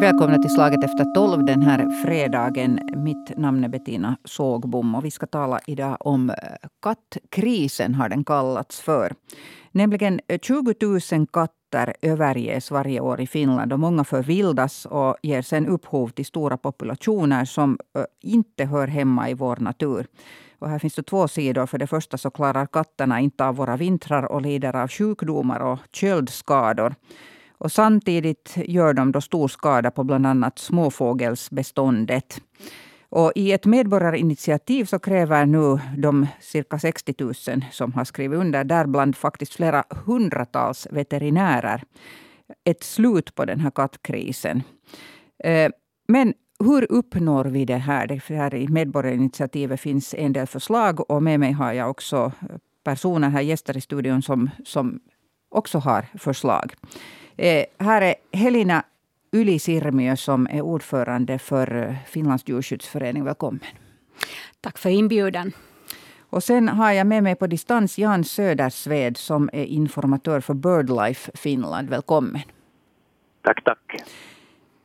Välkomna till Slaget efter tolv den här fredagen. Mitt namn är Bettina Sågbom och vi ska tala idag om eh, kattkrisen, har den kallats för. Nämligen 20 000 katter överges varje år i Finland och många förvildas och ger sen upphov till stora populationer som eh, inte hör hemma i vår natur. Och här finns det två sidor. För det första så klarar katterna inte av våra vintrar och lider av sjukdomar och köldskador. Och samtidigt gör de då stor skada på bland annat småfågelsbeståndet. Och I ett medborgarinitiativ så kräver nu de cirka 60 000 som har skrivit under, däribland faktiskt flera hundratals veterinärer, ett slut på den här kattkrisen. Eh, men hur uppnår vi det här? Det här I medborgarinitiativet finns en del förslag och med mig har jag också personer här, gäster i studion, som, som också har förslag. Eh, här är Helena Ylisirmiö som är ordförande för eh, Finlands djurskyddsförening. Välkommen. Tack för inbjudan. Och sen har jag med mig på distans Jan Södersved som är informatör för Birdlife Finland. Välkommen. Tack, tack.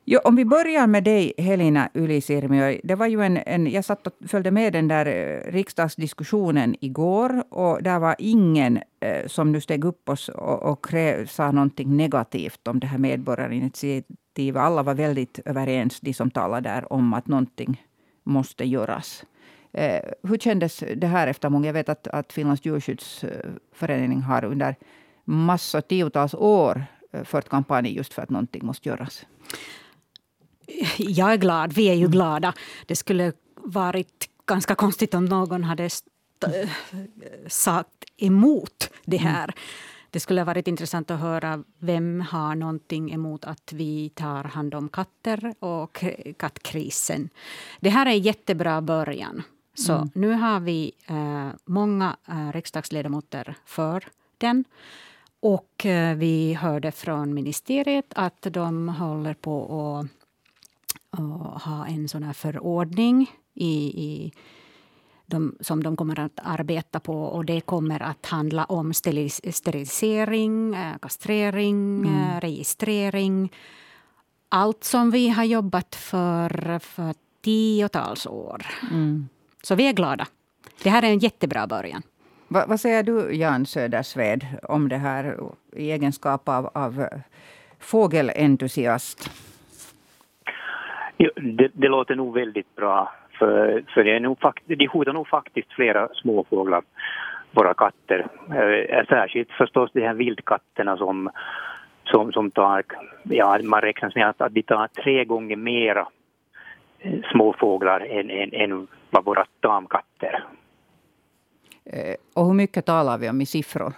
Jo, om vi börjar med dig, Helena Ylisirmiö. Det var ju en, en, jag satt och följde med den där eh, riksdagsdiskussionen igår. Och där var ingen eh, som nu steg upp och, och, och kräv, sa någonting negativt om det här medborgarinitiativet. Alla var väldigt överens, de som talade där, om att någonting måste göras. Eh, hur kändes det här efter många? Jag vet att, att Finlands djurskyddsförening har under massor, tiotals år eh, fört kampanj just för att någonting måste göras jag är glad, vi är ju mm. glada. Det skulle varit ganska konstigt om någon hade sagt emot det mm. här. Det skulle ha varit intressant att höra vem har någonting emot att vi tar hand om katter och kattkrisen. Det här är en jättebra början. Så mm. nu har vi eh, många eh, riksdagsledamöter för den. Och eh, vi hörde från ministeriet att de håller på att ha en sån här förordning i, i de, som de kommer att arbeta på. Och Det kommer att handla om sterilisering, eh, kastrering, mm. Eh, registrering. Allt som vi har jobbat för för tiotals år. Mm. Så vi är glada. Det här är en jättebra början. Va, vad säger du, Jan Södersved, om det här i egenskap av, av fågelentusiast? Det, det, låter nog väldigt bra. För, för det, är nog, det hotar nog faktiskt flera småfåglar, våra katter. Eh, särskilt förstås de här vildkatterna som, som, som tar, ja man räknar med att, att de tar tre gånger mera eh, småfåglar än, än, än vad våra tamkatter. Eh, och hur mycket talar vi om i siffror?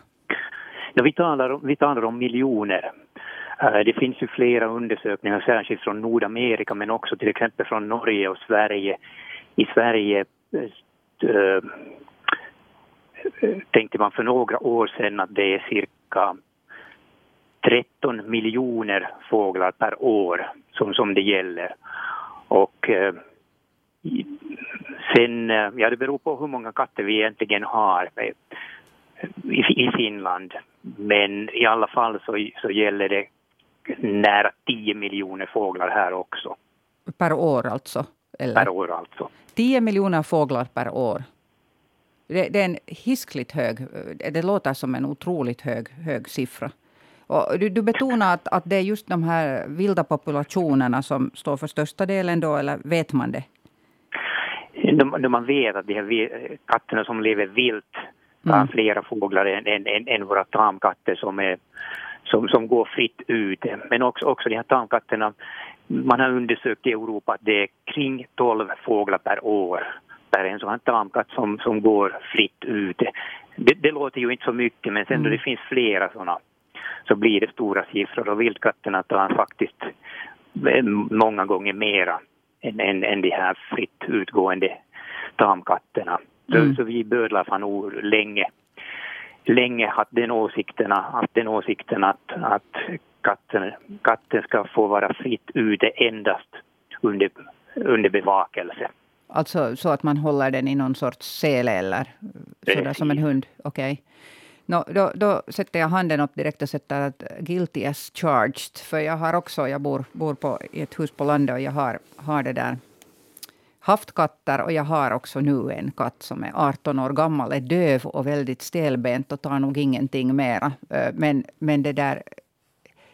Ja, vi, talar, vi talar om miljoner. Eh, det finns ju flera undersökningar, särskilt från Nordamerika men också till exempel från Norge och Sverige. I Sverige äh, tänkte man för några år sedan att det är cirka 13 miljoner fåglar per år som, som det gäller. Och äh, sen, ja det beror på hur många katter vi egentligen har i, i Finland. Men i alla fall så, så gäller det nära 10 miljoner fåglar här också. Per år alltså? Eller? Per år alltså. 10 miljoner fåglar per år. Det, det, är en hiskligt hög... Det låter som en otroligt hög, hög siffra. Och du, du betonar att, att det är just de här vilda populationerna som står för största delen då, eller vet man det? När man vet att de här katterna som lever vilt har mm. flera fåglar än, än, än, än våra tamkatter som är som, som går fritt ut. Men också, också de här tamkatterna, man har undersökt i Europa att det är kring 12 fåglar per år per en sån här tamkatt som, som går fritt ut. Det, det låter ju inte så mycket men sen mm. då det finns flera såna så blir det stora siffror och vildkatterna tar faktiskt många gånger mera än, än, än de här fritt utgående tamkatterna. Mm. Så, så vi bödlar har nog länge länge haft den åsikten, haft den åsikten att, att katten, katten ska få vara fritt ute endast under, under bevakelse. Alltså så att man håller den i någon sorts sele eller sådär som en hund? Okej. Okay. No, då, då sätter jag handen upp direkt och sätter att guilty as charged. För jag har också, jag bor, bor på, i ett hus på landet och jag har, har det där haft katter och jag har också nu en katt som är 18 år gammal, är döv och väldigt stelbent och tar nog ingenting mera. Eh, men, men det där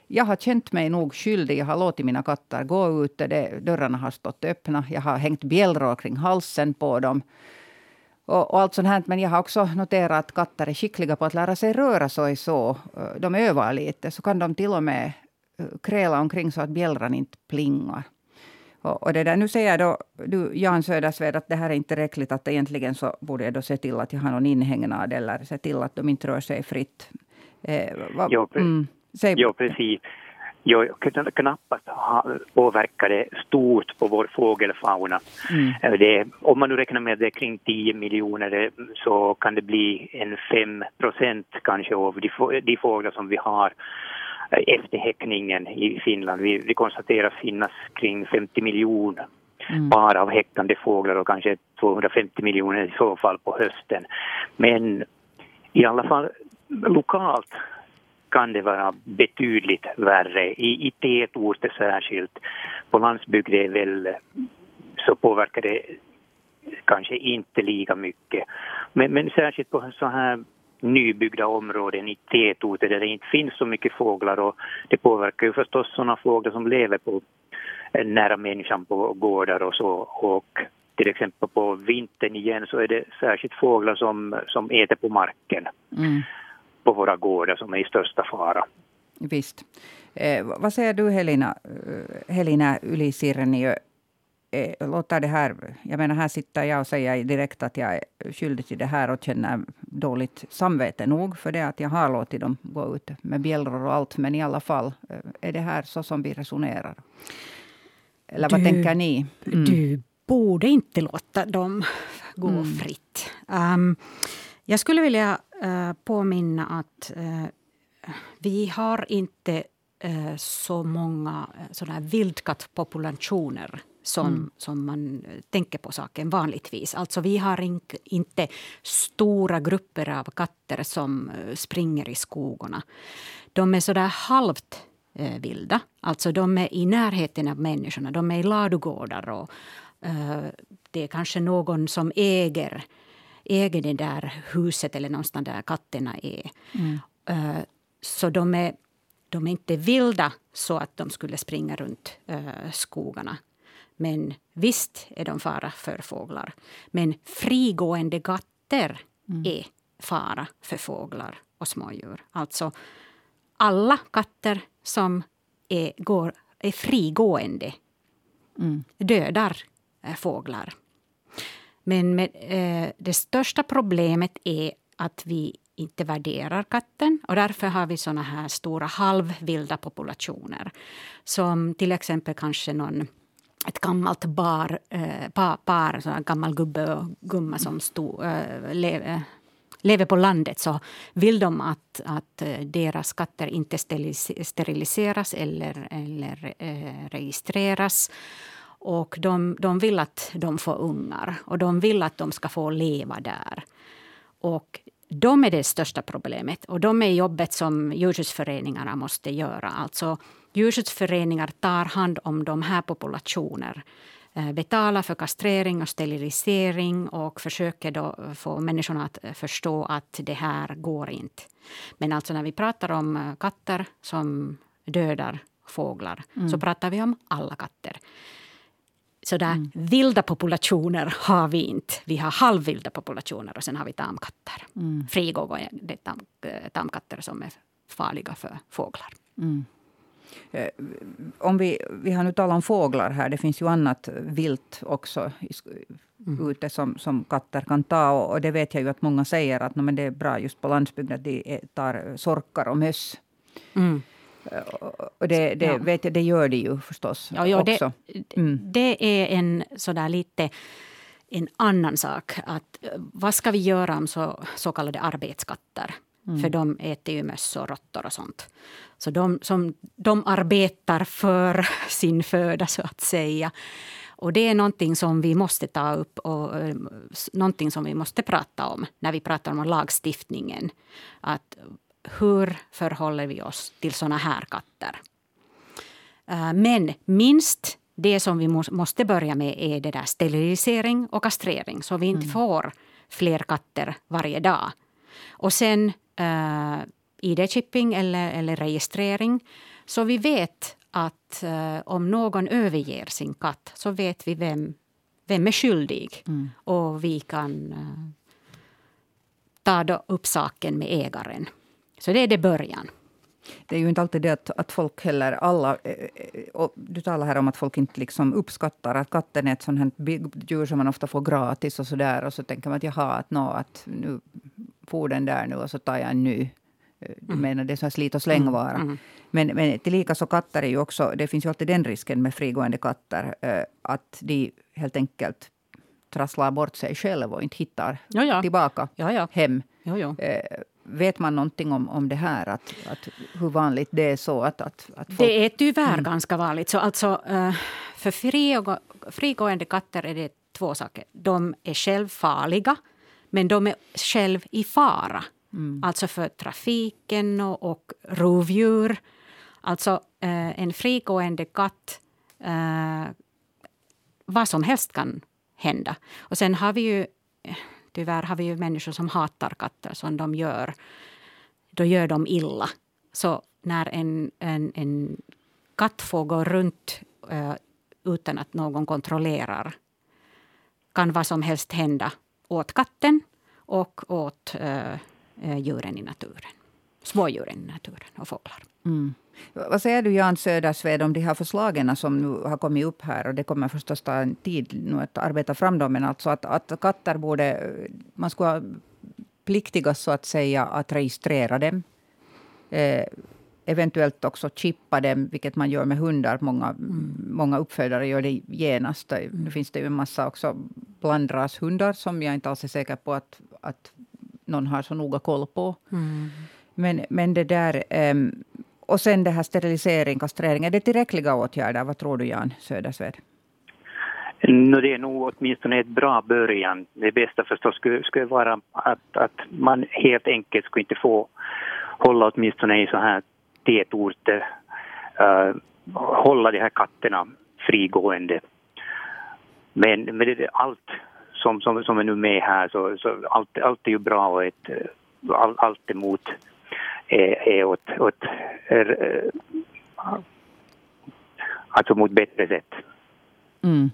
jag har känt mig nog skyldig. Jag har låtit mina katter gå ute. Det, dörrarna har stått öppna. Jag har hängt bjällror kring halsen på dem. Och, och allt sånt här. Men jag har också noterat att katter är skickliga på att lära sig röra sig så. Eh, de övar lite. Så kan de till och med eh, kräla omkring så att bjällran inte plingar. Och, och det där, nu säger då du, Jan Södersved att det här är inte tillräckligt. Att egentligen så borde jag då se till att jag har någon inhägnad eller se till att de inte rör sig fritt. Eh, va, jo, mm, jo, precis. Jo, knappast påverkar det stort på vår fågelfauna. Mm. Eh, det, om man nu räknar med det kring 10 miljoner eh, så kan det bli en 5 procent kanske av de, de fåglar som vi har efter häckningen i Finland. Vi, vi konstaterar finnas kring 50 miljoner mm. par av häckande fåglar och kanske 250 miljoner i så fall på hösten. Men i alla fall lokalt kan det vara betydligt värre, i, i tätorter särskilt. På landsbygden väl, så påverkar det kanske inte lika mycket. Men, men särskilt på så här nybyggda områden i tätorter där det inte finns så mycket fåglar och det påverkar ju förstås sådana fåglar som lever på eh, nära människan på gårdar och så och till exempel på vintern igen så är det särskilt fåglar som, som äter på marken mm. på våra gårdar som är i största fara. Visst. Eh, vad säger du Helena, eh, Helena Ylisirniö? Eh, låter det här... Jag menar, här sitter jag och säger direkt att jag är skyldig till det här och känner dåligt samvete nog för det att jag har låtit dem gå ut med bjällror och allt. Men i alla fall, eh, är det här så som vi resonerar? Eller vad du, tänker ni? Mm. Du borde inte låta dem gå mm. fritt. Um, jag skulle vilja uh, påminna att uh, vi har inte uh, så många uh, vildkattpopulationer som, mm. som man tänker på saken vanligtvis. Alltså vi har in, inte stora grupper av katter som eh, springer i skogarna. De är sådär halvt eh, vilda. Alltså de är i närheten av människorna. De är i ladugårdar och eh, det är kanske någon som äger äger det där huset eller någonstans där katterna är. Mm. Uh, så de är, de är inte vilda så att de skulle springa runt uh, skogarna. Men visst är de fara för fåglar. Men frigående katter mm. är fara för fåglar och smådjur. Alltså alla katter som är, går, är frigående mm. dödar äh, fåglar. Men med, eh, det största problemet är att vi inte värderar katten. och Därför har vi såna här stora halvvilda populationer. Som till exempel kanske någon ett gammalt bar, eh, par, par så gammal gubbe och gumma som stod, eh, lever, eh, lever på landet så vill de att, att eh, deras katter inte steriliseras eller, eller eh, registreras. Och de, de vill att de får ungar och de vill att de ska få leva där. Och de är det största problemet och de är jobbet som djurskyddsföreningarna måste göra. Alltså Djurskyddsföreningar tar hand om de här populationerna eh, betalar för kastrering och sterilisering och försöker då få människorna att förstå att det här går inte. Men alltså när vi pratar om eh, katter som dödar fåglar mm. så pratar vi om alla katter. Så där mm. vilda populationer har vi inte. Vi har halvvilda populationer och sen har vi tamkatter. Mm. Frigående tam, eh, tamkatter som är farliga för fåglar. Mm. Eh, om vi, vi har nu talat om fåglar här. Det finns ju annat vilt också mm. ute som, som katter kan ta. Och, och, det vet jag ju att många säger att no, men det är bra just på landsbygden att de tar sorkar och möss. Mm. Eh, och det, det, ja. vet jag, det gör de ju förstås ja, ja, också. Det, mm. det är en sådär lite en annan sak. Att, eh, vad ska vi göra om så, så kallade arbetskatter? Mm. För de äter ju möss och råttor och sånt. Så de, som, de arbetar för sin föda, så att säga. Och det är någonting som vi måste ta upp och uh, någonting som vi måste prata om när vi pratar om lagstiftningen. Att hur förhåller vi oss till såna här katter? Uh, men minst det som vi måste börja med är det där sterilisering och kastrering så vi inte mm. får fler katter varje dag. Och sen uh, ID-chipping eller, eller registrering. Så vi vet att uh, om någon överger sin katt så vet vi vem, vem är skyldig. Mm. Och vi kan uh, ta då upp saken med ägaren. Så det är det början. Det är ju inte alltid det att, att folk heller, alla... Eh, eh, du talar här om att folk inte liksom uppskattar att katten är ett sånt här djur som man ofta får gratis och så där. Och så tänker man att jaha, att, no, att nu får den där nu och så tar jag en ny. Eh, du mm. menar det är så slit och slängvara. Mm. Mm. Men, men tillika så katter är ju också, det finns ju alltid den risken med frigående katter, att de helt enkelt trasslar bort sig själva och inte hittar ja, ja. tillbaka ja, hem. Vet man någonting om, om det här? Att, att hur vanligt det är så? Att, att, att folk... Det är tyvärr mm. ganska vanligt. Så alltså, eh, för frigående katter är det två saker. De är själv farliga, men de är själv i fara. Mm. Alltså för trafiken och, och rovdjur. Alltså eh, en frigående katt, eh, vad som helst kan hända. Och sen har vi ju Tyvärr har vi ju människor som hatar katter som de gör. Då gör de illa. Så när en, en, en katt får gå runt uh, utan att någon kontrollerar kan vad som helst hända åt katten och åt eh, eh, djuren i naturen. Smådjuren i naturen och fåglar. Mm. Vad säger du Jan Södersved om de här förslagen som nu har kommit upp här? Och det kommer förstås ta en tid nu att arbeta fram dem. Men alltså att, att katter borde... Man skulle ha pliktiga så att säga att registrera dem. Eh, eventuellt också chippa dem, vilket man gör med hundar. Många, mm. många uppfödare gör det genast. Mm. Nu finns det ju en massa också blandrashundar som jag inte alls är säker på att, att någon har så noga koll på. Mm. Men, men det där... Um, och sen det här sterilisering, kastrering. Är det tillräckliga åtgärder? Vad tror du Jan Södersved? No, det är nog åtminstone ett bra början. Det bästa förstås skulle, skulle vara att, att man helt enkelt skulle inte få hålla åtminstone i så här tätorter, uh, eh, hålla de här katterna frigående. Men, men det är allt som, som, som är nu med här, så, så allt, allt är ju bra och ett, eh, all, allt emot är, är åt, åt är, eh, alltså mot bättre sätt. Mm.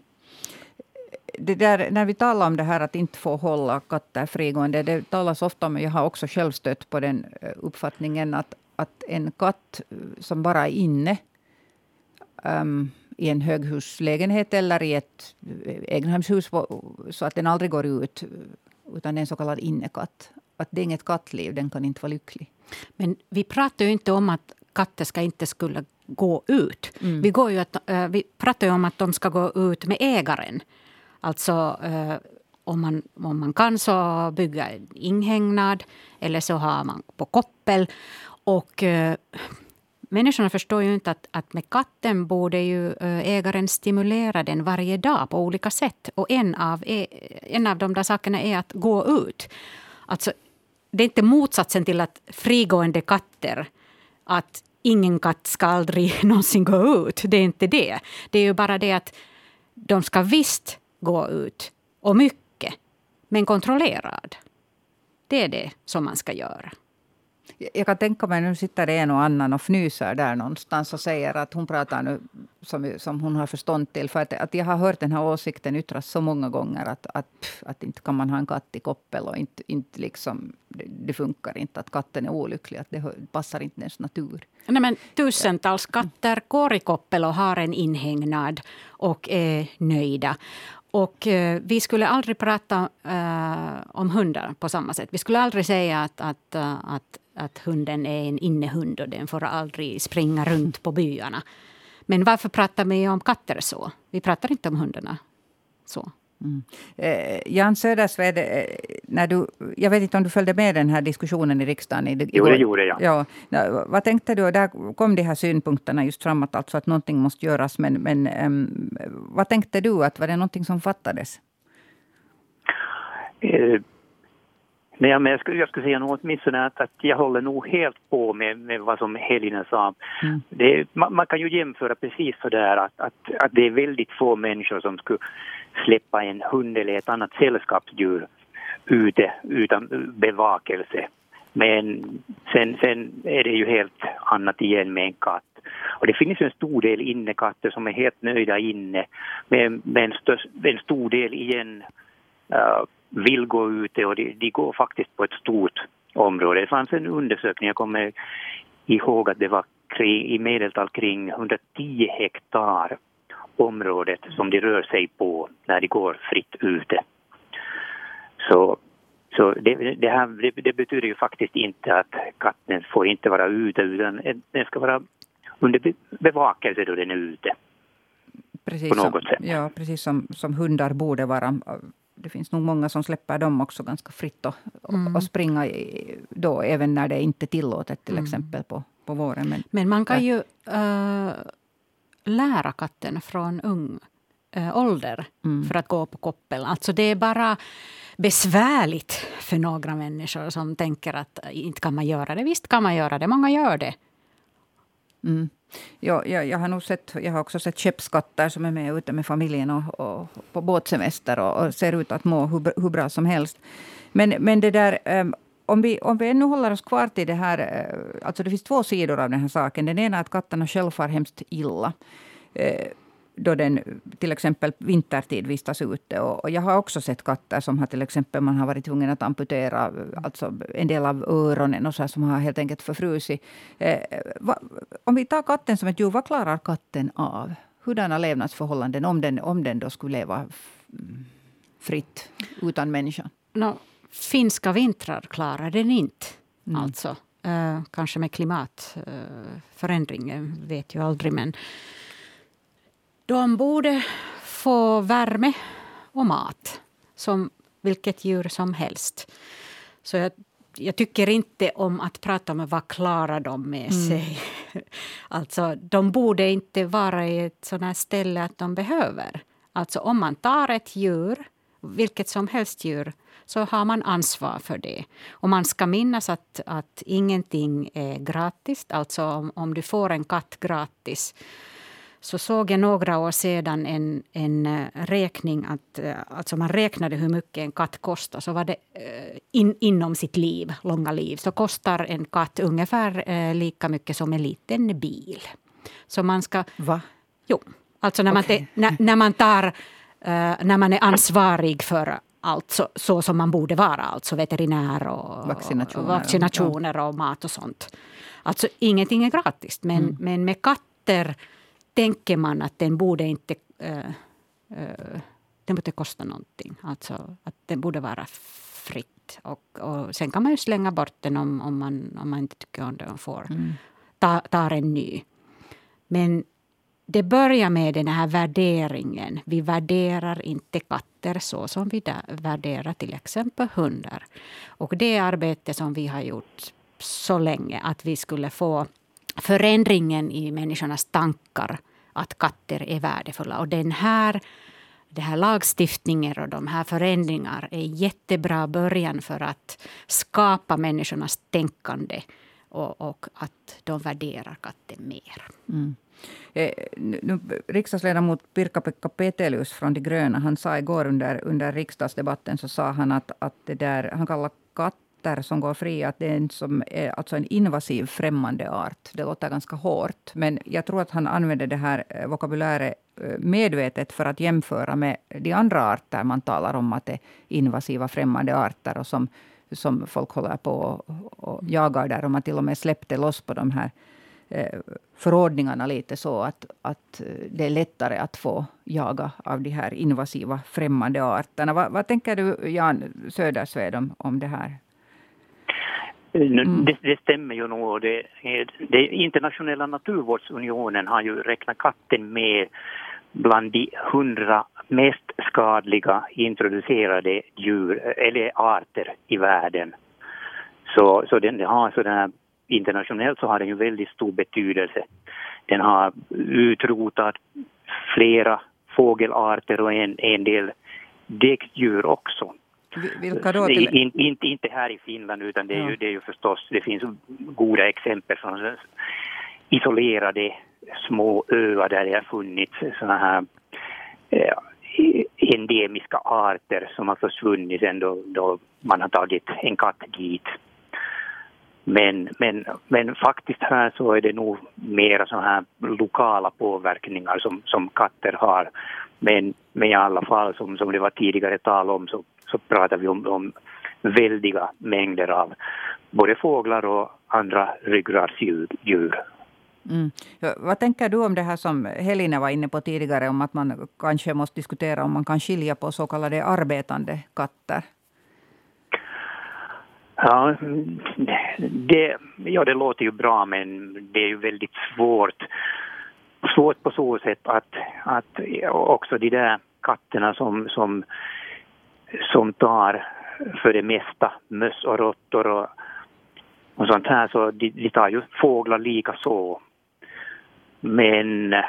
Det där, när vi talar om det här att inte få hålla katter frigående, det talas ofta om, jag har också själv stött på den uppfattningen, att, att en katt eh, som bara är inne um, i en höghuslägenhet eller i ett eh, egnahemshus så att den aldrig går ut, utan det är en så kallad innekatt. Att det är inget kattliv, den kan inte vara lycklig. Men vi pratar ju inte om att katter ska inte skulle gå ut. Mm. Vi, går ju att, uh, vi pratar ju om att de ska gå ut med ägaren. Alltså om, man, om man kan så bygga en inhägnad eller så har man på koppel. Och uh, människorna förstår ju inte att, att med katten borde ju eh, ägaren stimulera den varje dag på olika sätt. Och en av, e, en av de där sakerna är att gå ut. Alltså det är inte motsatsen till att frigående katter, att ingen katt ska aldrig någonsin gå ut. Det är inte det. Det är ju bara det att de ska visst gå ut, och mycket, men kontrollerad. Det är det som man ska göra. Jag kan tänka mig, nu sitter det en och annan och fnyser där någonstans och säger att hon pratar nu som, som hon har förstånd till. För att, att jag har hört den här åsikten yttras så många gånger att, att, att inte kan man ha en katt i koppel och inte, inte liksom, det, det funkar inte att katten är olycklig. Att det passar inte ens natur. Nej, men tusentals katter går i koppel och har en inhägnad och är nöjda. Och eh, vi skulle aldrig prata eh, om hundar på samma sätt. Vi skulle aldrig säga att, att, eh, att, att hunden är en innehund och den får aldrig springa runt på byarna. Men varför pratar vi om katter så? Vi pratar inte om hundarna så. Mm. Eh, Jan Södersved, eh, när du, jag vet inte om du följde med den här diskussionen i riksdagen? I, jo, det gjorde jag. Ja. Ja, vad tänkte du? Där kom de här synpunkterna just framåt, alltså att någonting måste göras. Men, men um, vad tänkte du? att Var det någonting som fattades? Nej, men jag skulle, jag skulle säga nog åtminstone att, att jag håller nog helt på med, med vad som Helena sa. Mm. Det, man, man, kan ju jämföra precis så där att, att, att det är väldigt få människor som skulle släppa en hund eller ett annat sällskapsdjur ute utan bevakelse. Men sen, sen är det ju helt annat igen med en katt. Och det finns ju en stor del innekatter som är helt nöjda inne, men, men en stor del igen uh, vill gå ute och de, de går faktiskt på ett stort område. Det fanns en undersökning, jag kommer ihåg att det var kring, i medeltal kring 110 hektar området som de rör sig på när de går fritt ute. Så, så det, det, här, det, det betyder ju faktiskt inte att katten får inte vara ute utan den ska vara under bevakelse då den är ute. Precis som. Ja, precis som, som hundar borde vara det finns nog många som släpper dem också ganska fritt och, mm. och springa i, då även när det inte är tillåtet till mm. exempel på, på våren. Men, Men man kan ju äh, lära katten från ung äh, ålder mm. för att gå på koppel. Alltså det är bara besvärligt för några människor som tänker att inte kan man göra det. Visst kan man göra det, många gör det. Mm. Ja, jag, jag, har nog sett, jag har också sett käppskatter som är med ute med familjen och, och på båtsemester och, och, ser ut att må hur, hur, bra som helst. Men, men det där, ehm, om vi, om vi ännu håller oss kvar till det här... Eh, alltså det finns två sidor av den här saken. Den ena är att katterna själva far hemskt illa. Eh, då den till exempel vintertid vistas ute. Och, jag har också sett katter som har till exempel man har varit tvungen att amputera alltså en del av öronen och så som har helt enkelt förfrusit. Eh, va, om vi tar katten som ett djur, vad klarar katten av? Hurdana levnadsförhållanden om den, om den då skulle leva fritt utan människan? No, finska vintrar klarar den inte. Mm. Alltså. Uh, kanske med klimatförändring, uh, vet ju aldrig. Men de borde få värme och mat som vilket djur som helst. Så jag, jag tycker inte om att prata om vad klarar de med mm. sig. Alltså, de borde inte vara i ett sådant ställe att de behöver. Alltså om man tar ett djur, vilket som helst djur, så har man ansvar för det. Och man ska minnas att, att ingenting är gratis. Alltså om, om du får en katt gratis så såg jag några år sedan en, en eh, räkning. Att, alltså man räknade hur mycket en katt kostar. Så var det eh, in, inom sitt liv, långa liv, så kostar en katt ungefär lika mycket som en liten bil. Så man ska... Va? Jo. Alltså när man, okay. när, när, man tar... när man är ansvarig för allt så, så, som man borde vara. Alltså veterinär och vaccinationer, och, vaccinationer och mat och sånt. Alltså ingenting är gratis. Men, mm. men med katter tänker man att den borde inte äh, äh, den borde kosta någonting. Alltså att den borde vara fritt. Och, och sen kan man ju slänga bort den om, om, man, om man inte tycker om den och får mm. ta, tar en ny. Men det börjar med den här värderingen. Vi värderar inte katter så som vi värderar till exempel hundar. Och det är arbete som vi har gjort så länge att vi skulle få förändringen i människornas tankar att katter är värdefulla. Och den här, den här lagstiftningen och de här förändringarna är jättebra början för att skapa människornas tänkande och, och att de värderar katten mer. Mm. Eh, nu, riksdagsledamot Pirkka-Pekka Petelius från De gröna, han sa igår under, under riksdagsdebatten så sa han att, att det där, han kallar katt katter som går fria, att det är en, som är alltså en invasiv främmande art. Det låter ganska hårt, men jag tror att han använder det här eh, vokabuläret eh, medvetet för att jämföra med de andra arter man talar om att det är invasiva främmande arter och som, som folk håller på och, och jagar där. Och man till och med släppte loss på de här eh, förordningarna lite så att, att det är lättare att få jaga av de här invasiva främmande arterna. Vad, vad tänker du, Jan Södersved, om, om det här? Mm. Det, det, stämmer ju nog. Det, det internationella naturvårdsunionen har ju räknat katten med bland de hundra mest skadliga introducerade djur eller arter i världen. Så, så den har sådana internationellt så har den ju väldigt stor betydelse. Den har utrotat flera fågelarter och en, en del däggdjur också. Vilka då? Till... In, inte, inte här i Finland utan det är, ja. ju, det är ju förstås, det finns goda exempel från isolerade små öar där det har funnits sådana här eh, endemiska arter som har försvunnit sen då, då man har tagit en katt dit. Men, men, men faktiskt här så är det nog mera så här lokala påverkningar som, som katter har. Men, men i alla fall, som, som det var tidigare tal om, så, så pratar vi om, om väldiga mängder av både fåglar och andra ryggradsdjur. Mm. Vad tänker du om det här som Helena var inne på tidigare, om att man kanske måste diskutera om man kan skilja på så kallade arbetande katter? Ja, det, ja, det låter ju bra men det är ju väldigt svårt. Svårt på så sätt att, att också de där katterna som, som, som tar för det mesta möss och råttor och, och sånt här så de, de tar ju fåglar lika så. Men eh,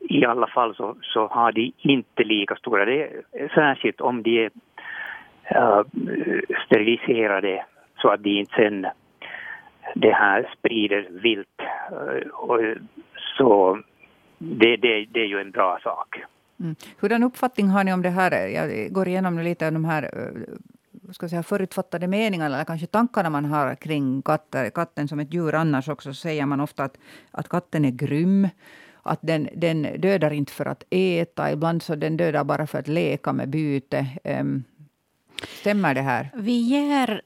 i alla fall så, så har de inte lika stora, det är, särskilt om de är äh, steriliserade så att de inte sen det här sprider vilt. Eh, och, så det, det, det är ju en bra sak. Mm. Hurdan uppfattning har ni om det här? Jag går igenom lite av de här eh, ska säga, förutfattade meningarna eller kanske tankarna man har kring katter, katten som ett djur. Annars också säger man ofta att, att katten är grym. Att den, den dödar inte för att äta. Ibland så den dödar bara för att leka med byte. Um, stämmer det här? Vi ger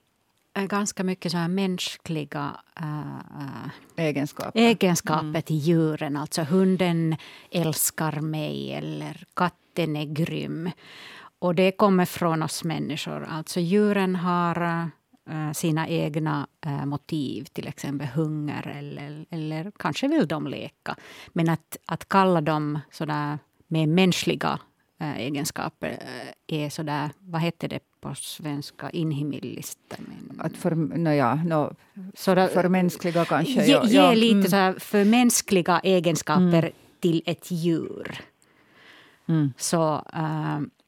ganska mycket så här mänskliga äh, egenskaper, egenskaper mm. till djuren. Alltså hunden älskar mig eller katten är grym. Och det kommer från oss människor. Alltså djuren har äh, sina egna äh, motiv, till exempel hunger eller, eller kanske vill de leka. Men att, att kalla dem sådär med mänskliga äh, egenskaper är sådär, vad heter det på svenska, inhimillista? Att för, no ja, no, sådär, förmänskliga kanske? Ge, ge ja, lite mm. så förmänskliga egenskaper mm. till ett djur. Mm. Så,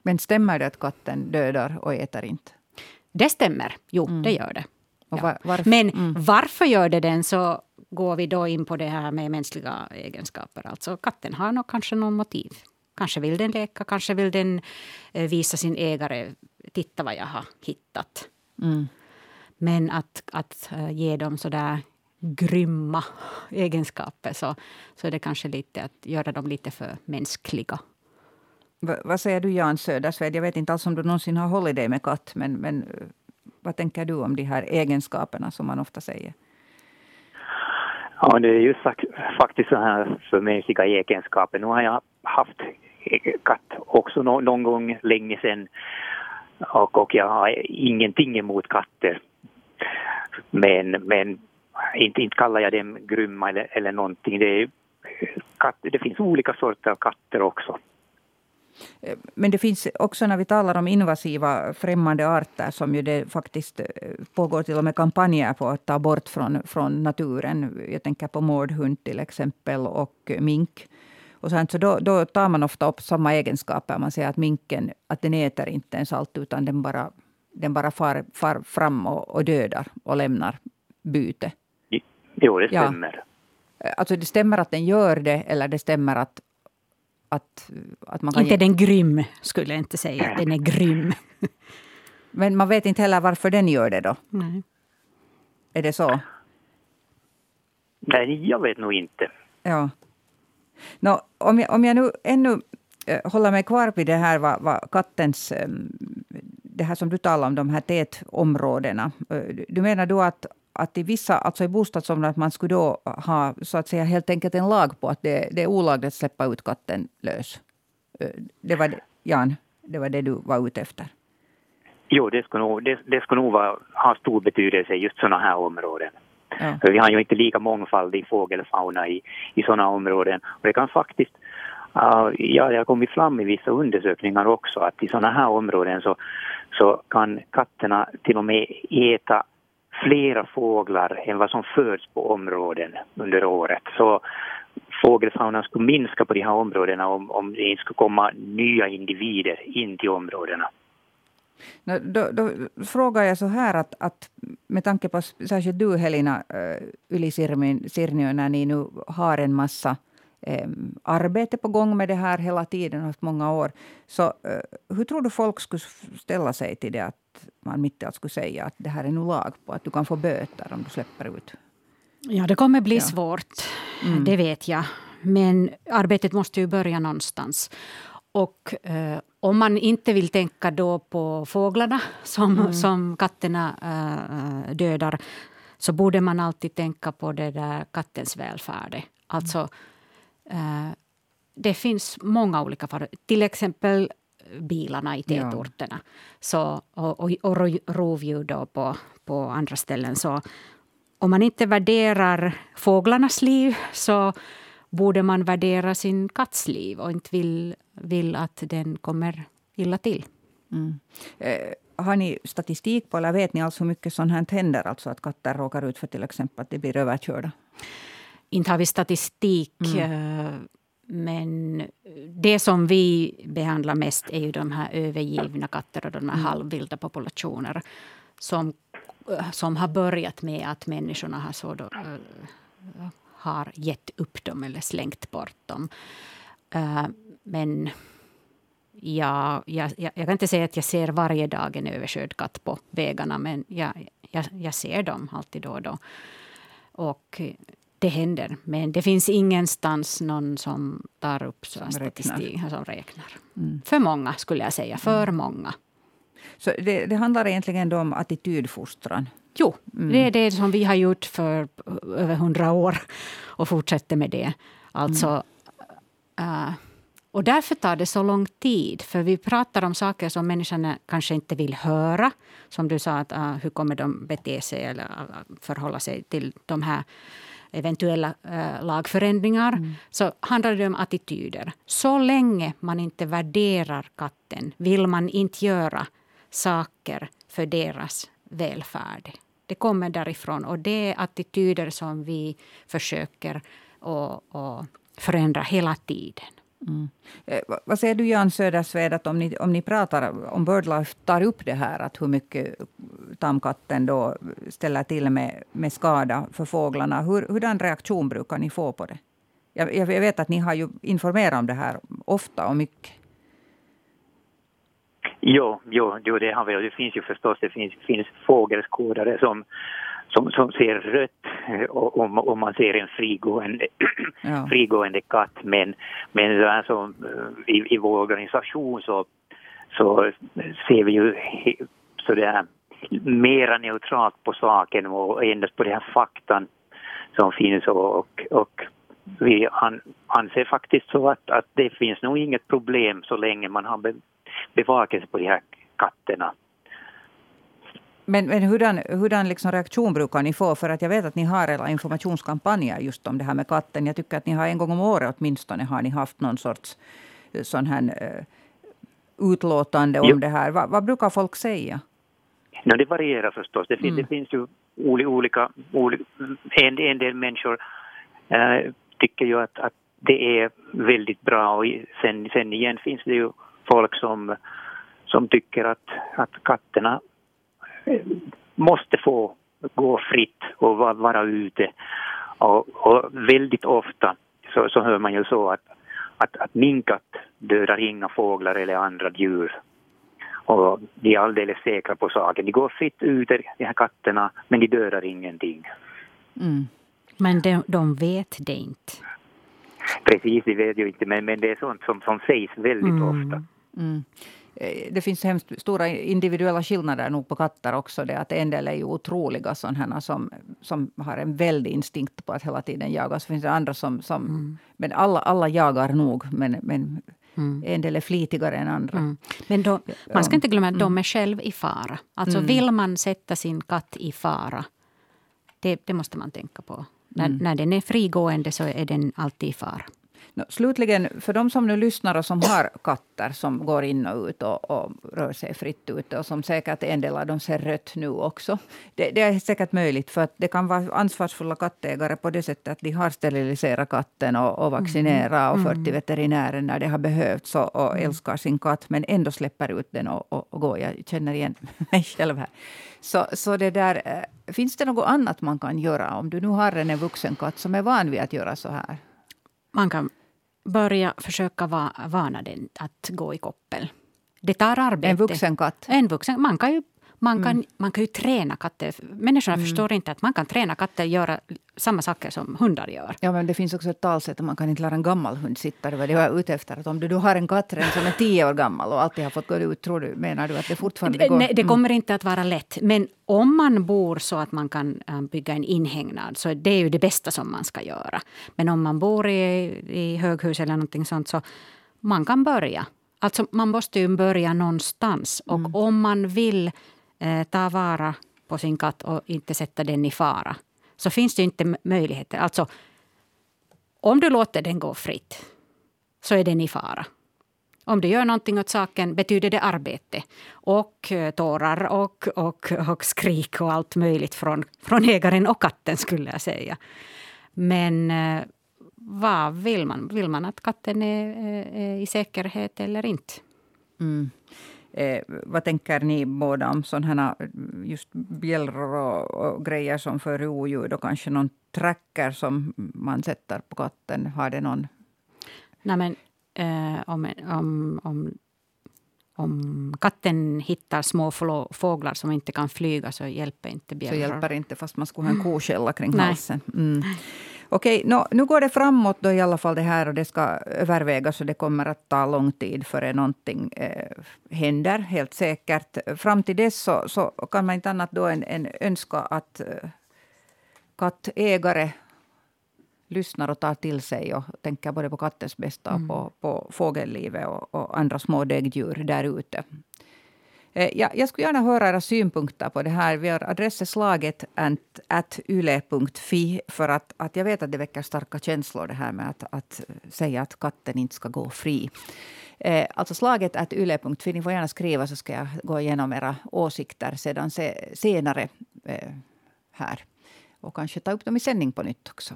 men stämmer det att katten dödar och äter inte? Det stämmer. Jo, mm. det gör det. Ja. Varför? Men mm. varför gör det den så går vi då in på det här med mänskliga egenskaper. Alltså katten har nog kanske någon motiv. Kanske vill den leka, kanske vill den eh, visa sin ägare, titta vad jag har hittat. Mm. Men att, att eh, ge dem sådär grymma egenskaper så, så är det kanske lite att göra dem lite för mänskliga. Vad säger du Jan Södersved? Jag vet inte alls om du någonsin har hållit dig med katt. Men, men eh, vad tänker du om de här egenskaperna som man ofta säger? Ja, det är ju faktiskt så här för mänskliga egenskaper. Nu har jag haft katt också någon, någon gång länge sedan. Och, och jag har ingenting emot katter. Men, men inte, inte kallar jag dem grymma eller, eller någonting. Det, är, katt, det finns olika sorter av katter också. Eh, men det finns också när vi talar om invasiva främmande arter som ju det faktiskt eh, pågår till och med kampanjer på att ta bort från, från naturen. Jag tänker på mårdhund till exempel och mink. Och sen, så då, då tar man ofta upp samma egenskaper. Man säger att minken att den äter inte ens allt utan den bara, den bara far, far fram och, och dödar och lämnar byte. Jo, det stämmer. Ja. Alltså det stämmer att den gör det eller det stämmer att, att, att man kan... Inte den grym, skulle jag inte säga. Den är grym. Men man vet inte heller varför den gör det då? Nej. Är det så? Nej, jag vet nog inte. Ja. Nå, om, jag, om jag nu ännu äh, håller mig kvar vid det här vad, vad kattens... Eh, det här som du talar om, de här tätområdena. Eh, du menar då att, att i vissa, alltså i bostadsområden, att man skulle då ha så att säga helt enkelt en lag på att det, det är olagligt att släppa ut katten lös. Det var det, Jan, det var det du var ute efter? Jo, det skulle nog, det, det skulle nog vara, ha stor betydelse i just sådana här områden. Ja. För vi har ju inte lika mångfaldig fågelfauna i, i sådana områden. Och det kan faktiskt Uh, ja, det har kommit fram i vissa undersökningar också att i sådana här områden så, så kan katterna till och med äta flera fåglar än vad som föds på områden under året. Så fågelfaunan skulle minska på de här områdena om, om det inte skulle komma nya individer in till områdena. Då, då, frågar jag så här att, att med tanke på särskilt du Helena uh, Yli Sirnio, när ni nu har en massa eh, arbete på gång med det här hela tiden, haft många år. Så eh, hur tror du folk skulle ställa sig till det att man mitt i allt skulle säga att det här är nu lag på att du kan få böter om du släpper ut? Ja, det kommer bli ja. svårt. Mm. Det vet jag. Men arbetet måste ju börja någonstans. Och eh, om man inte vill tänka då på fåglarna som, mm. som katterna eh, dödar så borde man alltid tänka på det där kattens välfärd. Alltså Eh, det finns många olika faror. Till exempel bilarna i tätorterna ja. så, och, och, och rovdjur då på, på andra ställen. Så om man inte värderar fåglarnas liv så borde man värdera sin katts liv och inte vill, vill att den kommer illa till. Mm. Eh, har ni statistik på, eller vet ni alltså hur mycket sånt här händer? Alltså att katter råkar ut för till exempel att de blir överkörda? Inte har vi statistik. Mm. Eh, men det som vi behandlar mest är ju de här övergivna katter och de här mm. halvvilda populationer som, eh, som har börjat med att människorna har, så då, har gett upp dem eller slängt bort dem. Uh, men ja, jag, jag, jag, kan inte säga att jag ser varje dag en överkörd katt på vägarna men jag, jag, ser dem alltid då och då. Och det händer. Men det finns ingenstans någon som tar upp som statistik räknar. som räknar. Mm. För många, skulle jag säga. För många. Så det, det handlar egentligen om attitydfostran? Jo, mm. det är det som vi har gjort för över hundra år och fortsätter med det. Alltså, uh, och därför tar det så lång tid. För vi pratar om saker som människan kanske inte vill höra. Som du sa, att, uh, hur kommer de bete sig eller uh, förhålla sig till de här eventuella äh, lagförändringar, mm. så handlar det om attityder. Så länge man inte värderar katten vill man inte göra saker för deras välfärd. Det kommer därifrån och det är attityder som vi försöker att förändra hela tiden. Mm. Eh, vad säger du Jan Södersved, att om ni, om ni pratar om Birdlife tar upp det här att hur mycket tamkatten då ställer till med, med skada för fåglarna. Hur, hurdan reaktion brukar ni få på det? Jag, jag vet att ni har ju informerat om det här ofta och mycket. Jo, jo, jo det har vi. Det finns ju förstås det finns, finns fågelskådare som som, som ser rött eh, om, om man ser en frigående, ja. frigående katt. Men, men alltså, i, i vår organisation så, så ser vi ju sådär mera neutralt på saken och endast på den här faktan som finns och, och vi anser faktiskt så att, att det finns nog inget problem så länge man har bevakelse på de här katterna. Men, men hurdan, hurdan liksom reaktion brukar ni få? För att jag vet att ni har era informationskampanjer just om det här med katten. Jag tycker att ni har en gång om året åtminstone har ni haft någon sorts eh, sån här uh, utlåtande om jo. det här. Va, vad brukar folk säga? No, det varierar förstås. Det, mm. det finns ju olika, olika en, en del människor äh, tycker ju att, att det är väldigt bra och sen, sen igen finns det ju folk som, som tycker att, att katterna eh, måste få gå fritt och vara ute. Och, och väldigt ofta så, så, hör man ju så att, att, att min katt dödar inga fåglar eller andra djur. Och de är alldeles säkra på saken. De går fritt ute, de här katterna, men de dödar ingenting. Mm. Men de, de vet det inte? Precis, de vet ju inte, men, men det är sånt som, som sägs väldigt mm. ofta. Mm. Eh, det finns hemskt stora individuella skillnader nog på katter också. Det att en del är ju otroliga sådana som, som har en väldig instinkt på att hela tiden jaga. Så finns det andra som... som mm. Men alla, alla jagar nog, men, men Mm. En del är flitigare än andra. Mm. Men då, man ska inte glömma att de mm. är själv i fara. Alltså mm. vill man sätta sin katt i fara, det, det måste man tänka på. När, mm. när den är frigående så är den alltid i fara. No, slutligen, för de som nu lyssnar och som har katter som går in och ut och, och rör sig fritt ute och som säkert en del av dem ser rött nu också. Det, det, är säkert möjligt för att det kan vara ansvarsfulla kattägare på det sättet att de har steriliserat katten och, och vaccinerat och fört till mm. veterinären när det har behövts och, och mm. älskar sin katt men ändå släpper ut den och, och, och går. Jag känner igen mig själv här. Så, så det där, eh, finns det något annat man kan göra om du nu har en vuxen katt som är van vid att göra så här? Man kan börja försöka va, vana den att gå i koppel. Det tar arbete. En vuxen katt? En vuxen. Man kan ju man kan, mm. man kan ju träna katter. Människorna mm. förstår inte att man kan träna katter att göra samma saker som hundar gör. Ja, men det finns också ett talsätt att man kan inte lära en gammal hund sitta. Det var det jag var ute efter. Att om du, du har en katt som är tio år gammal och alltid har fått gå ut, tror du, menar du att det fortfarande går? Nej, det kommer mm. inte att vara lätt. Men om man bor så att man kan äh, bygga en inhägnad så det är ju det bästa som man ska göra. Men om man bor i, i höghus eller någonting sånt så man kan börja. Alltså man måste ju börja någonstans. Och mm. om man vill eh, ta vara på sin katt och inte sätta den i fara så finns det inte möjligheter. Alltså, om du låter den gå fritt så är den i fara. Om du gör någonting åt saken betyder det arbete och eh, tårar och, och, och skrik och allt möjligt från, från ägaren och katten, skulle jag säga. Men eh, vad vill man? Vill man att katten är, eh, är i säkerhet eller inte? Mm. Eh, vad tänker ni båda om sådana just bjällror och, och, grejer som för oljud och kanske någon tracker som man sätter på katten? Har det någon? Nej, men, eh, om, om, om, om katten hittar små fåglar som inte kan flyga så hjälper inte bjällror. Så hjälper inte fast man skulle ha en koskälla kring halsen. Mm. Okej, no, nu går det framåt då i alla fall det här och det ska övervägas och det kommer att ta lång tid före någonting eh, händer, helt säkert. Fram till dess så, så kan man inte annat då än, än önska att eh, kattägare lyssnar och tar till sig och tänker både på kattens bästa och mm. på, på fågellivet och, och andra små däggdjur där ute. Eh, ja, jag skulle gärna höra era synpunkter på det här. Vi har adressen slaget at yle.fi för att, att jag vet att det väcker starka känslor det här med att, att säga att katten inte ska gå fri. Eh, alltså slaget at yle.fi. Ni får gärna skriva så ska jag gå igenom era åsikter sedan se, senare eh, här. Och kanske ta upp dem i sändning på nytt också.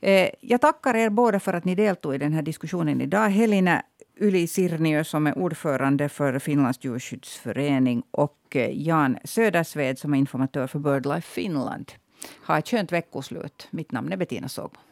Eh, jag tackar er båda för att ni deltog i den här diskussionen idag. Helena Yli Sirniö som är ordförande för Finlands djurskyddsförening och eh, Jan Södersved som är informatör för BirdLife Finland. Ha ett skönt veckoslut. Mitt namn är Bettina Sågman.